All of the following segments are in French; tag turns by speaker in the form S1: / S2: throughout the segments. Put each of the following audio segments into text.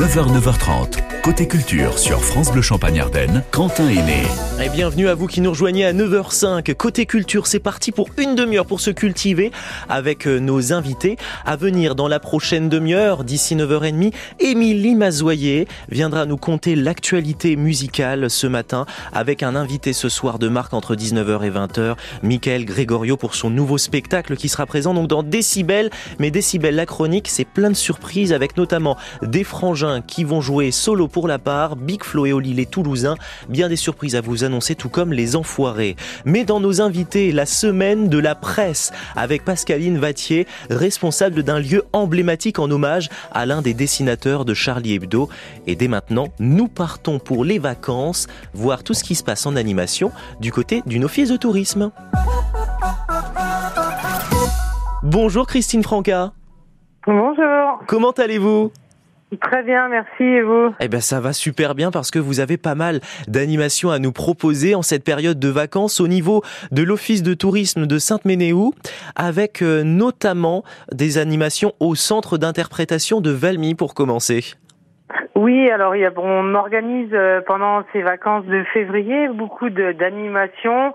S1: 9h, 9h30. Côté culture sur France Bleu Champagne-Ardenne, Quentin Aîné.
S2: Et bienvenue à vous qui nous rejoignez à 9h05. Côté culture, c'est parti pour une demi-heure pour se cultiver avec euh, nos invités. À venir dans la prochaine demi-heure, d'ici 9h30, Émilie Mazoyer viendra nous conter l'actualité musicale ce matin avec un invité ce soir de marque entre 19h et 20h, Michael Gregorio pour son nouveau spectacle qui sera présent donc dans Décibel. Mais Décibel, la chronique, c'est plein de surprises avec notamment des frangins qui vont jouer solo pour la part, Big Flo et Oli les Toulousains, bien des surprises à vous annoncer tout comme les enfoirés. Mais dans nos invités, la semaine de la presse avec Pascaline Vattier, responsable d'un lieu emblématique en hommage à l'un des dessinateurs de Charlie Hebdo. Et dès maintenant, nous partons pour les vacances, voir tout ce qui se passe en animation du côté d'une office de tourisme. Bonjour Christine Franca.
S3: Bonjour.
S2: Comment allez-vous?
S3: Très bien, merci et vous?
S2: Eh bien ça va super bien parce que vous avez pas mal d'animations à nous proposer en cette période de vacances au niveau de l'Office de tourisme de Sainte-Ménéhould avec euh, notamment des animations au centre d'interprétation de Valmy pour commencer.
S3: Oui, alors on organise euh, pendant ces vacances de février beaucoup d'animations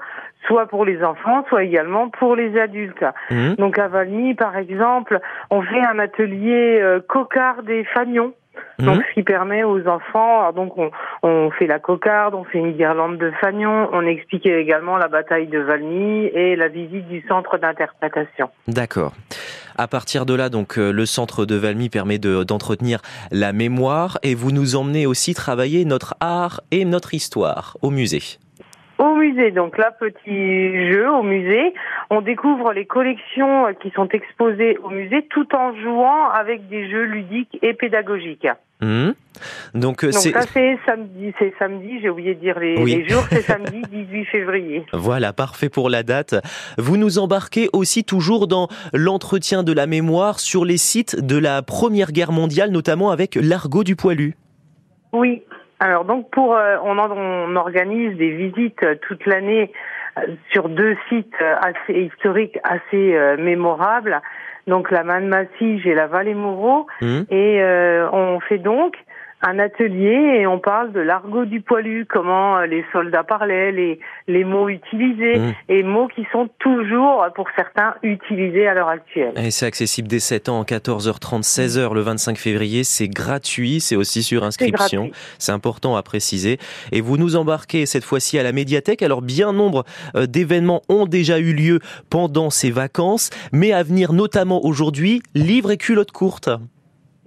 S3: soit pour les enfants, soit également pour les adultes.
S2: Mhm.
S3: Donc à Valmy, par exemple, on fait un atelier euh, cocarde et fanion. Donc,
S2: Mhm.
S3: ce qui permet aux enfants, alors donc on, on fait la cocarde, on fait une guirlande de fanion, on explique également la bataille de Valmy et la visite du centre d'interprétation.
S2: D'accord. À partir de là, donc euh, le centre de Valmy permet de- d'entretenir la mémoire et vous nous emmenez aussi travailler notre art et notre histoire au musée.
S3: Au musée, donc là, petit jeu au musée, on découvre les collections qui sont exposées au musée tout en jouant avec des jeux ludiques et pédagogiques.
S2: Mhm. Donc euh,
S3: Donc
S2: c'est
S3: ça c'est samedi, c'est samedi, j'ai oublié de dire les,
S2: Oui.
S3: les jours, c'est samedi 18 février.
S2: Voilà, parfait pour la date. Vous nous embarquez aussi toujours dans l'entretien de la mémoire sur les sites de la Première Guerre mondiale, notamment avec l'argot du poilu.
S3: Oui. Alors donc pour euh, on, en- on organise des visites euh, toute l'année euh, sur deux sites assez historiques, assez mémorables. Donc la Manne Massige et la Vallée Moreau.
S2: Mhm.
S3: Et euh, on fait donc un atelier et on parle de l'argot du poilu, comment euh, les soldats parlaient, les, les mots utilisés
S2: Mhm.
S3: et mots qui sont toujours, pour certains, utilisés à l'heure actuelle.
S2: Et c'est accessible dès 7 ans, 14h30, 16h le 25 février. C'est gratuit, c'est aussi sur inscription. C'est important à préciser. Et vous nous embarquez cette fois-ci à la médiathèque. Alors bien nombre euh, d'événements ont déjà eu lieu pendant ces vacances, mais à venir notamment aujourd'hui, livres et culottes courtes.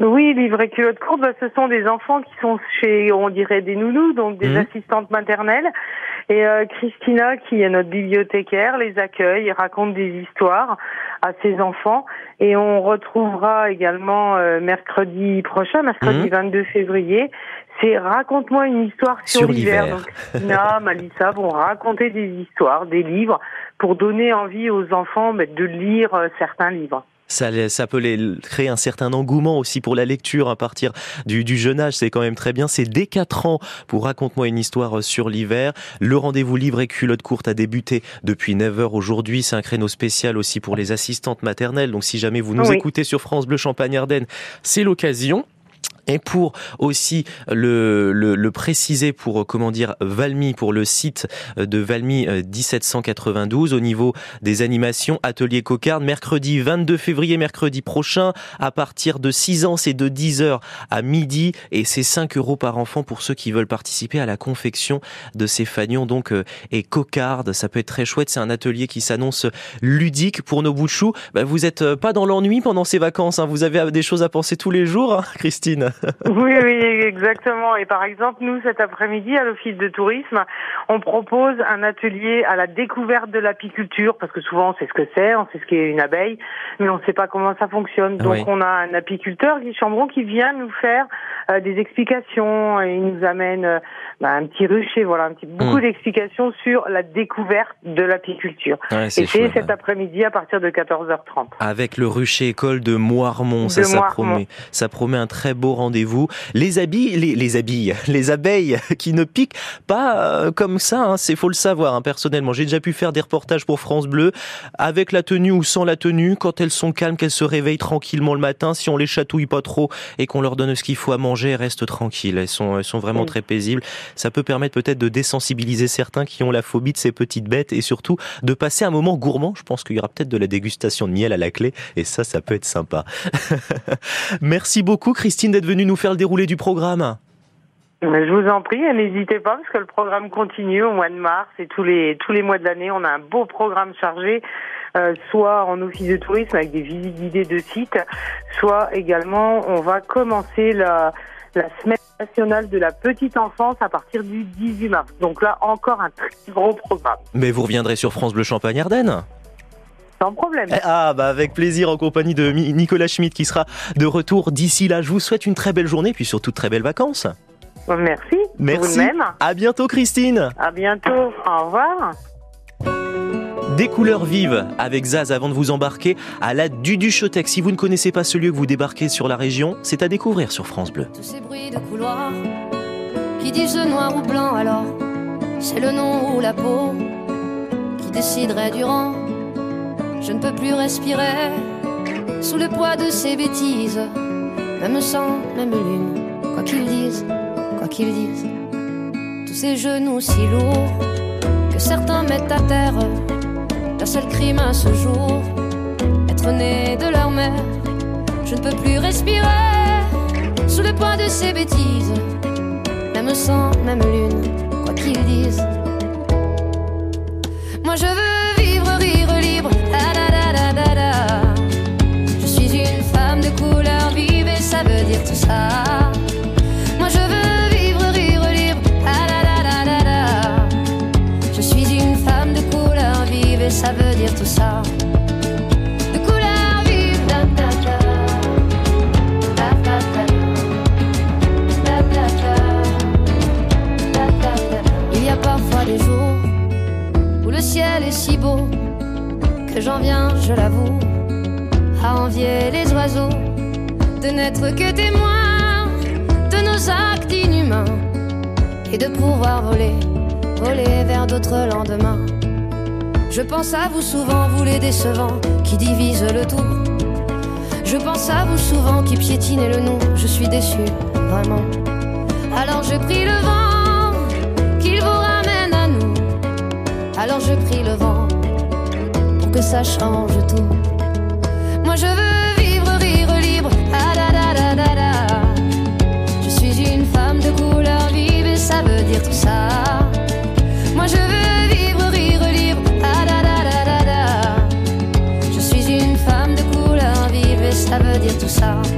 S3: Oui, livre et culotte courte, bah, ce sont des enfants qui sont chez, on dirait des nounous, donc des
S2: Mhm.
S3: assistantes maternelles. Et euh, Christina, qui est notre bibliothécaire, les accueille et raconte des histoires à ses enfants. Et on retrouvera également euh, mercredi prochain, mercredi
S2: Mhm.
S3: 22 février, c'est Raconte-moi une histoire sur, l'hiver. Donc Christina, Malissa vont raconter des histoires, des livres, pour donner envie aux enfants bah, de lire euh, certains livres.
S2: Ça, ça peut les- créer un certain engouement aussi pour la lecture à partir du, du jeune âge. C'est quand même très bien. C'est dès 4 ans pour Raconte-moi une histoire sur l'hiver. Le rendez-vous livre et culotte courte a débuté depuis 9h aujourd'hui. C'est un créneau spécial aussi pour les assistantes maternelles. Donc si jamais vous nous
S3: Oui.
S2: écoutez sur France Bleu Champagne-Ardenne, c'est l'occasion. Et pour aussi le, le, le préciser pour, euh, comment dire, Valmy, pour le site euh, de Valmy euh, 1792, au niveau des animations, atelier cocarde, mercredi 22 février, mercredi prochain, à partir de 6 ans, c'est de 10h à midi, et c'est 5 euros par enfant pour ceux qui veulent participer à la confection de ces fanions, donc, euh, et cocarde, ça peut être très chouette, c'est un atelier qui s'annonce ludique pour nos bouts de chou. Bah, vous êtes euh, pas dans l'ennui pendant ces vacances, hein, vous avez euh, des choses à penser tous les jours, hein, Christine
S3: Oui, oui, exactement. Et par exemple, nous, cet après-midi, à l'Office de tourisme, on propose un atelier à la découverte de l'apiculture, parce que souvent, on sait ce que c'est, on sait ce qu'est une abeille, mais on ne sait pas comment ça fonctionne. Donc,
S2: Oui.
S3: on a un apiculteur, Guy Chambron, qui vient nous faire euh, des explications, et il nous amène euh, bah, un petit rucher, voilà, un petit, beaucoup d'explications sur la découverte de l'apiculture.
S2: Ouais,
S3: Et
S2: c'est chouette,
S3: cet
S2: hein.
S3: après-midi à partir de 14h30.
S2: Avec le rucher école de Moirmont, ça, ça
S3: Moirmont.
S2: promet, ça promet un très beau rendez rendez-vous. Les habits, les, les abeilles, les abeilles qui ne piquent pas euh, comme ça, hein, c'est faut le savoir. Hein, personnellement, j'ai déjà pu faire des reportages pour France Bleu avec la tenue ou sans la tenue. Quand elles sont calmes, qu'elles se réveillent tranquillement le matin, si on les chatouille pas trop et qu'on leur donne ce qu'il faut à manger, elles restent tranquilles. Elles sont, elles sont vraiment très paisibles. Ça peut permettre peut-être de désensibiliser certains qui ont la phobie de ces petites bêtes et surtout de passer un moment gourmand. Je pense qu'il y aura peut-être de la dégustation de miel à la clé et ça, ça peut être sympa. Merci beaucoup Christine d'être venue nous faire le déroulé du programme.
S3: Je vous en prie, n'hésitez pas parce que le programme continue au mois de mars et tous les tous les mois de l'année, on a un beau programme chargé, euh, soit en office de tourisme avec des visites guidées de sites, soit également on va commencer la la semaine nationale de la petite enfance à partir du 18 mars. Donc là encore un très gros programme.
S2: Mais vous reviendrez sur France Bleu Champagne Ardennes
S3: sans problème.
S2: Ah, bah avec plaisir en compagnie de Nicolas Schmitt qui sera de retour d'ici là. Je vous souhaite une très belle journée puis surtout de très belles vacances.
S3: Merci.
S2: Merci.
S3: Vous-même.
S2: À bientôt, Christine.
S3: À bientôt. Au revoir.
S2: Des couleurs vives avec Zaz avant de vous embarquer à la Duduchotec. Si vous ne connaissez pas ce lieu que vous débarquez sur la région, c'est à découvrir sur France Bleu.
S4: Tous ces bruits de couloir qui disent noir ou blanc alors, c'est le nom ou la peau qui déciderait du rang je ne peux plus respirer sous le poids de ces bêtises. Même sang, même lune, quoi qu'ils disent, quoi qu'ils disent. Tous ces genoux si lourds que certains mettent à terre. La seule crime à ce jour, être né de leur mère. Je ne peux plus respirer sous le poids de ces bêtises. Même sang, même lune, quoi qu'ils disent. Moi je veux ça veut dire tout ça. De couleur vive. Il y a parfois des jours où le ciel est si beau que j'en viens, je l'avoue, à envier les oiseaux de n'être que témoins de nos actes inhumains et de pouvoir voler, voler vers d'autres lendemains. Je pense à vous souvent, vous les décevants qui divisent le tout. Je pense à vous souvent qui piétinez le nom. Je suis déçu, vraiment. Alors je prie le vent qu'il vous ramène à nous. Alors je prie le vent pour que ça change tout. Moi je veux vivre, rire libre. Ah. Je suis une femme de couleur vive ça veut dire tout ça. Ça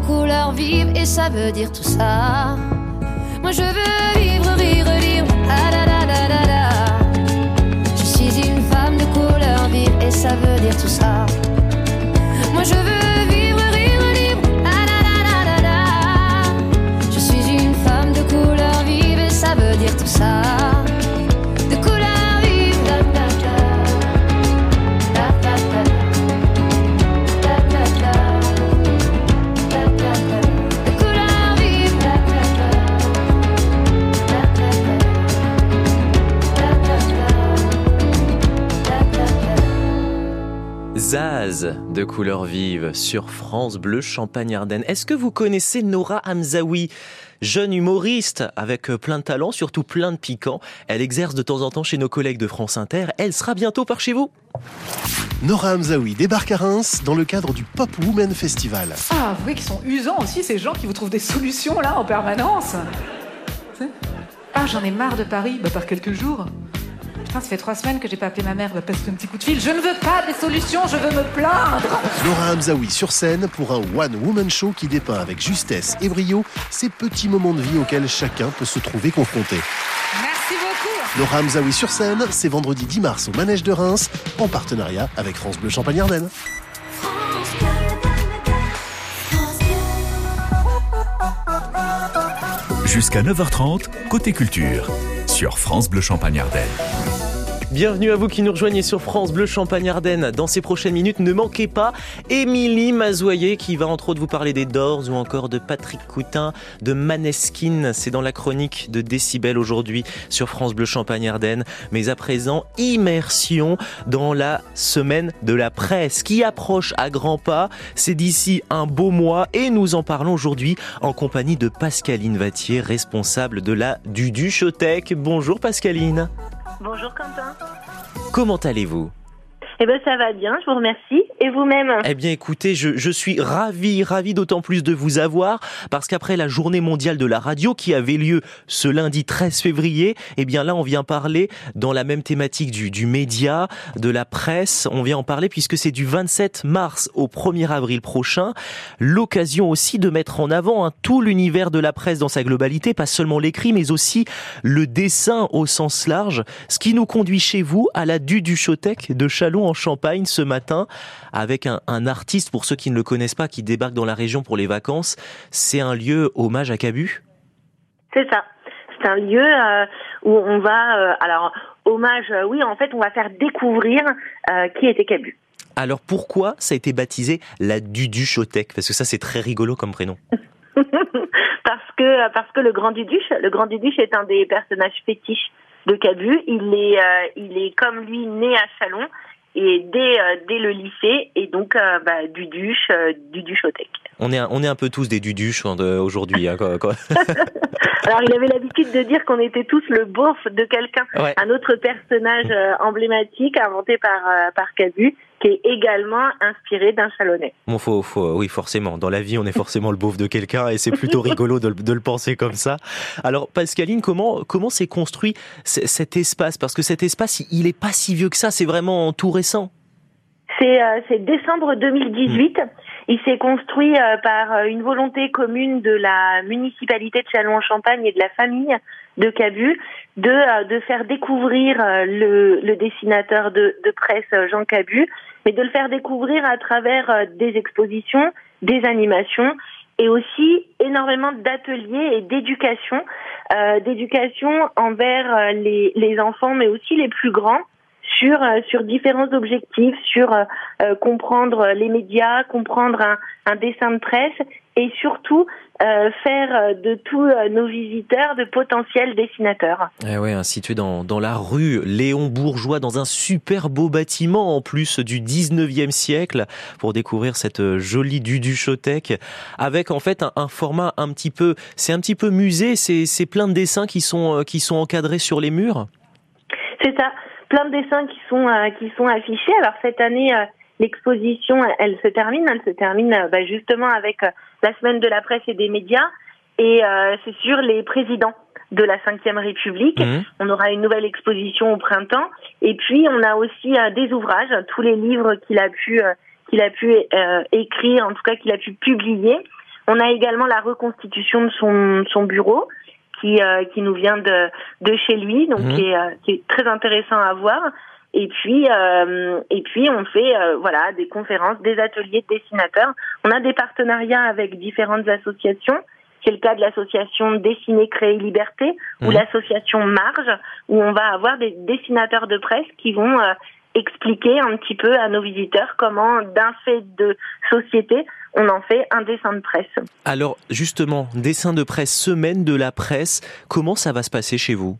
S4: femme de couleur vive et ça veut dire tout ça. Moi je veux vivre, rire libre. Ah. Je suis une femme de couleur vive et ça veut dire tout ça. Moi je veux
S2: de couleur vive sur France Bleu Champagne Ardenne. Est-ce que vous connaissez Nora Hamzaoui Jeune humoriste avec plein de talent, surtout plein de piquants. Elle exerce de temps en temps chez nos collègues de France Inter. Elle sera bientôt par chez vous.
S5: Nora Hamzaoui débarque à Reims dans le cadre du Pop Women Festival.
S6: Ah, vous voyez qu'ils sont usants aussi, ces gens qui vous trouvent des solutions là en permanence. Ah, j'en ai marre de Paris, bah par quelques jours. Putain, ça fait trois semaines que j'ai pas appelé ma mère, bah, parce qu'un petit coup de fil. Je ne veux pas des solutions, je veux me plaindre.
S5: Laura Hamzaoui sur scène pour un one-woman show qui dépeint avec justesse et brio ces petits moments de vie auxquels chacun peut se trouver confronté.
S6: Merci beaucoup.
S5: Laura Hamzaoui sur scène, c'est vendredi 10 mars au Manège de Reims, en partenariat avec France Bleu Champagne-Ardenne.
S1: Jusqu'à 9h30, côté culture, sur France Bleu Champagne Ardenne.
S2: Bienvenue à vous qui nous rejoignez sur France Bleu Champagne Ardenne. Dans ces prochaines minutes, ne manquez pas Émilie Mazoyer qui va entre autres vous parler des Doors ou encore de Patrick Coutin, de Maneskin. C'est dans la chronique de Décibel aujourd'hui sur France Bleu Champagne Ardenne. Mais à présent, immersion dans la semaine de la presse qui approche à grands pas. C'est d'ici un beau mois et nous en parlons aujourd'hui en compagnie de Pascaline Vattier, responsable de la Duduchotech. Bonjour Pascaline.
S7: Bonjour Quentin.
S2: Comment allez-vous?
S7: Eh ben ça va bien, je vous remercie. Et vous-même?
S2: Eh bien écoutez, je, je suis ravi, ravi d'autant plus de vous avoir, parce qu'après la journée mondiale de la radio qui avait lieu ce lundi 13 février, eh bien là on vient parler dans la même thématique du, du média, de la presse, on vient en parler puisque c'est du 27 mars au 1er avril prochain, l'occasion aussi de mettre en avant hein, tout l'univers de la presse dans sa globalité, pas seulement l'écrit, mais aussi le dessin au sens large, ce qui nous conduit chez vous à la Duduchotech de Chalon en Champagne ce matin avec un, un, artiste, pour ceux qui ne le connaissent pas, qui débarque dans la région pour les vacances. C'est un lieu hommage à Cabu?
S7: C'est ça. C'est un lieu euh, où on va, euh, alors hommage, euh, oui, en fait, on va faire découvrir qui était Cabu.
S2: Alors pourquoi ça a été baptisé la Duduchotech Parce que ça, c'est très rigolo comme prénom.
S7: parce que parce que le grand Duduche, le grand Duduche est un des personnages fétiches de Cabu. Il est il est comme lui né à Chalon et dès, euh, dès le lycée, et donc euh, bah, Duduche, euh, Duduchotech.
S2: On est, un, on est un peu tous des Duduches aujourd'hui. Hein, quoi, quoi.
S7: Alors il avait l'habitude de dire qu'on était tous le beauf de quelqu'un,
S2: Ouais.
S7: un autre personnage euh, emblématique inventé par, euh, par Cabu, qui est également inspiré d'un Chalonnais.
S2: Bon, faut, faut, oui, forcément. Dans la vie, on est forcément le beauf de quelqu'un et c'est plutôt rigolo de, le- de le penser comme ça. Alors, Pascaline, comment, comment s'est construit cet espace? Parce que cet espace, il est pas si vieux que ça. C'est vraiment tout récent.
S7: C'est euh, c'est décembre 2018. Il s'est construit euh, par euh, une volonté commune de la municipalité de Châlons-en-Champagne et de la famille de Cabu de, euh, de faire découvrir le, dessinateur de, presse Jean Cabu, mais de le faire découvrir à travers des expositions, des animations et aussi énormément d'ateliers et d'éducation, d'éducation envers les enfants, mais aussi les plus grands sur euh, sur différents objectifs, sur euh, euh, comprendre les médias, comprendre un, un dessin de presse et surtout euh, faire de tous nos visiteurs de potentiels dessinateurs.
S2: Eh ouais, situé dans, dans la rue Léon Bourgeois, dans un super beau bâtiment en plus du 19e siècle, pour découvrir cette jolie Duduchotech, avec en fait un, un format un petit peu, c'est un petit peu musée, c'est plein de dessins qui sont qui sont encadrés sur les murs?
S7: C'est ça, plein de dessins qui sont euh, qui sont affichés. Alors cette année, euh, l'exposition, elle, se termine. Elle se termine euh, bah, justement avec la semaine de la presse et des médias, et euh, c'est sur les présidents de la Ve République.
S2: Mhm.
S7: On aura une nouvelle exposition au printemps, et puis on a aussi des ouvrages, tous les livres qu'il a pu euh, qu'il a pu euh, écrire, en tout cas qu'il a pu publier. On a également la reconstitution de son son bureau qui euh, qui nous vient de de chez lui, donc qui, est, euh, qui est très intéressant à voir. Et puis euh, et puis on fait euh, voilà des conférences, des ateliers de dessinateurs. On a des partenariats avec différentes associations. C'est le cas de l'association Dessiner, Créer, Liberté ou
S2: Mhm.
S7: l'association Marge, où on va avoir des dessinateurs de presse qui vont euh, expliquer un petit peu à nos visiteurs comment, d'un fait de société, on en fait un dessin de presse.
S2: Alors justement, dessin de presse, semaine de la presse, comment ça va se passer chez vous?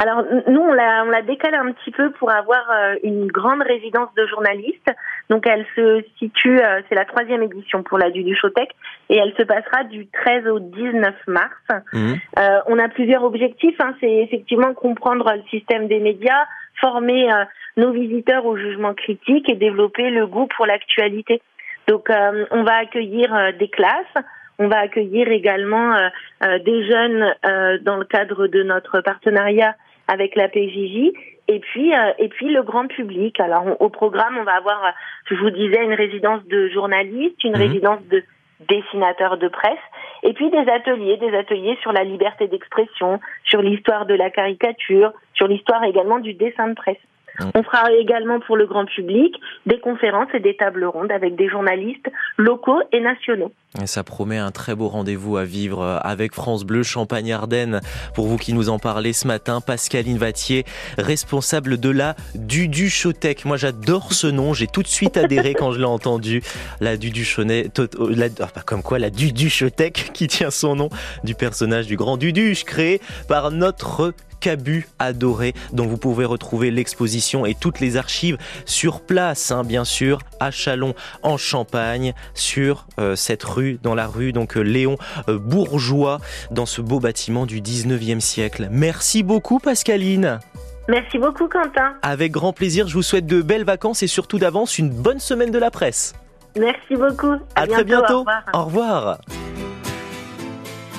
S7: Alors nous, on l'a, on l'a décalé un petit peu pour avoir euh, une grande résidence de journalistes. Donc elle se situe, euh, c'est la troisième édition pour la Duduchotech, et elle se passera du 13 au 19 mars.
S2: Mhm.
S7: Euh, on a plusieurs objectifs. Hein. C'est effectivement comprendre le système des médias, former euh, nos visiteurs au jugement critique et développer le goût pour l'actualité. Donc, euh, on va accueillir euh, des classes. On va accueillir également euh, euh, des jeunes euh, dans le cadre de notre partenariat avec la PJJ. Et puis, euh, et puis le grand public. Alors, au programme, on va avoir, je vous disais, une résidence de journalistes, une
S2: Mhm.
S7: résidence de dessinateurs de presse, et puis des ateliers, des ateliers sur la liberté d'expression, sur l'histoire de la caricature, sur l'histoire également du dessin de presse.
S2: Mhm.
S7: On fera également pour le grand public des conférences et des tables rondes avec des journalistes locaux et nationaux.
S2: Et ça promet un très beau rendez-vous à vivre euh, avec France Bleu Champagne-Ardenne. Pour vous qui nous en parlez ce matin, Pascaline Vattier, responsable de la Duduchotech. Moi, j'adore ce nom. J'ai tout de suite adhéré quand je l'ai entendu. La Duduchonnet, tot- la, ah, pas comme quoi, la Duduchotech qui tient son nom du personnage du grand Duduche créé par notre Cabu adoré, dont vous pouvez retrouver l'exposition et toutes les archives sur place, hein, bien sûr, à Chalon en Champagne, sur euh, cette rue, dans la rue donc euh, Léon euh, Bourgeois, dans ce beau bâtiment du 19e siècle. Merci beaucoup Pascaline.
S7: Merci beaucoup, Quentin.
S2: Avec grand plaisir, je vous souhaite de belles vacances et surtout d'avance une bonne semaine de la presse.
S7: Merci beaucoup.
S2: À, très
S7: Au
S2: bientôt.
S7: revoir.
S2: Au revoir.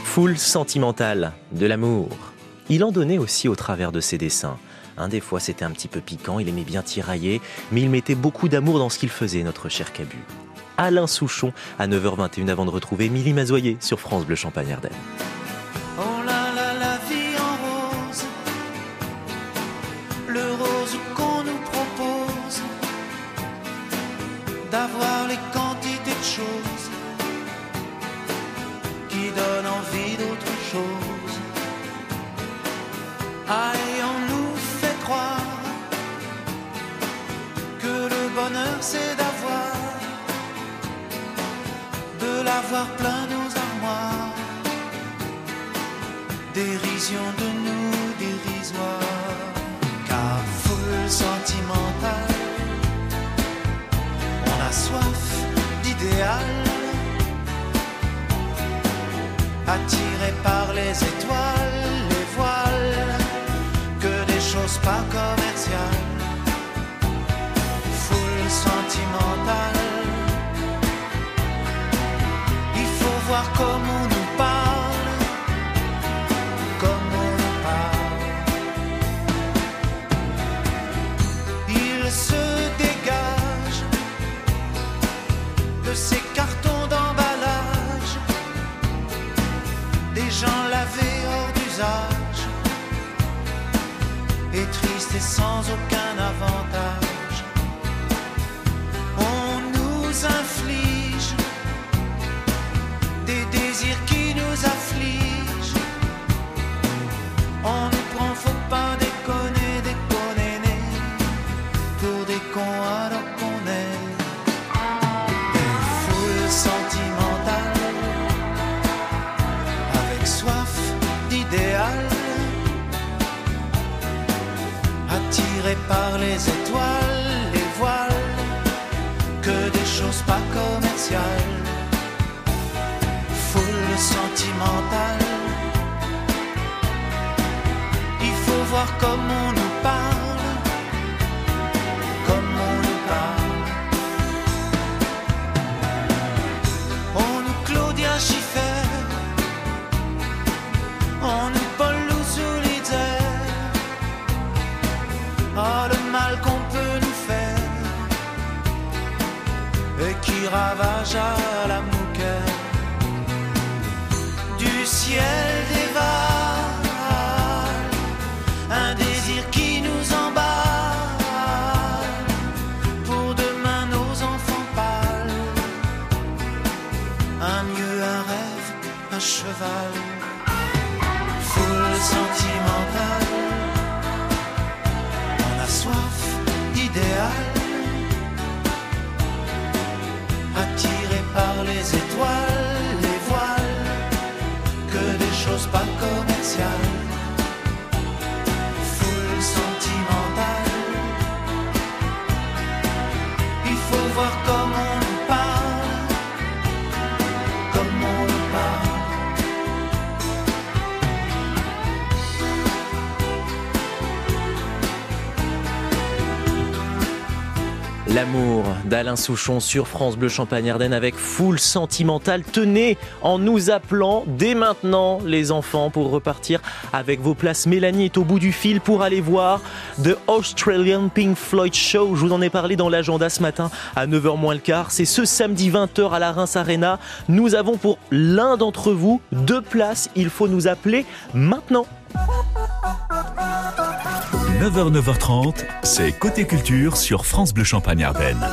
S2: Foule sentimentale de l'amour. Il en donnait aussi au travers de ses dessins. Un des fois c'était un petit peu piquant, il aimait bien tirailler, mais il mettait beaucoup d'amour dans ce qu'il faisait, notre cher Cabu. Alain Souchon à 9h21 avant de retrouver Émilie Mazoyer sur France Bleu Champagne Ardenne.
S8: Oh là là, la vie en rose, le rose qu'on nous propose, d'avoir les quantités de choses qui donnent envie d'autre chose. Et on nous fait croire que le bonheur c'est d'avoir, de l'avoir plein nos armoires. Dérision de nous dérisoire, car foule sentimentale, on a soif d'idéal, attiré par les étoiles, sans aucun avantage. Comme on nous parle, comme on nous parle. On nous Claudia Schiffer, on nous Paul Louzoulidzer. Oh, le mal qu'on peut nous faire, et qui ravage à
S2: L'amour d'Alain Souchon sur France Bleu Champagne Ardenne avec Foule Sentimentale. Tenez en nous appelant dès maintenant les enfants pour repartir avec vos places. Mélanie est au bout du fil pour aller voir The Australian Pink Floyd Show. Je vous en ai parlé dans l'agenda ce matin à 9h moins le quart. C'est ce samedi 20h à la Reims Arena. Nous avons pour l'un d'entre vous deux places. Il faut nous appeler maintenant.
S1: 9h, 9h30, c'est Côté Culture sur France Bleu Champagne Ardenne.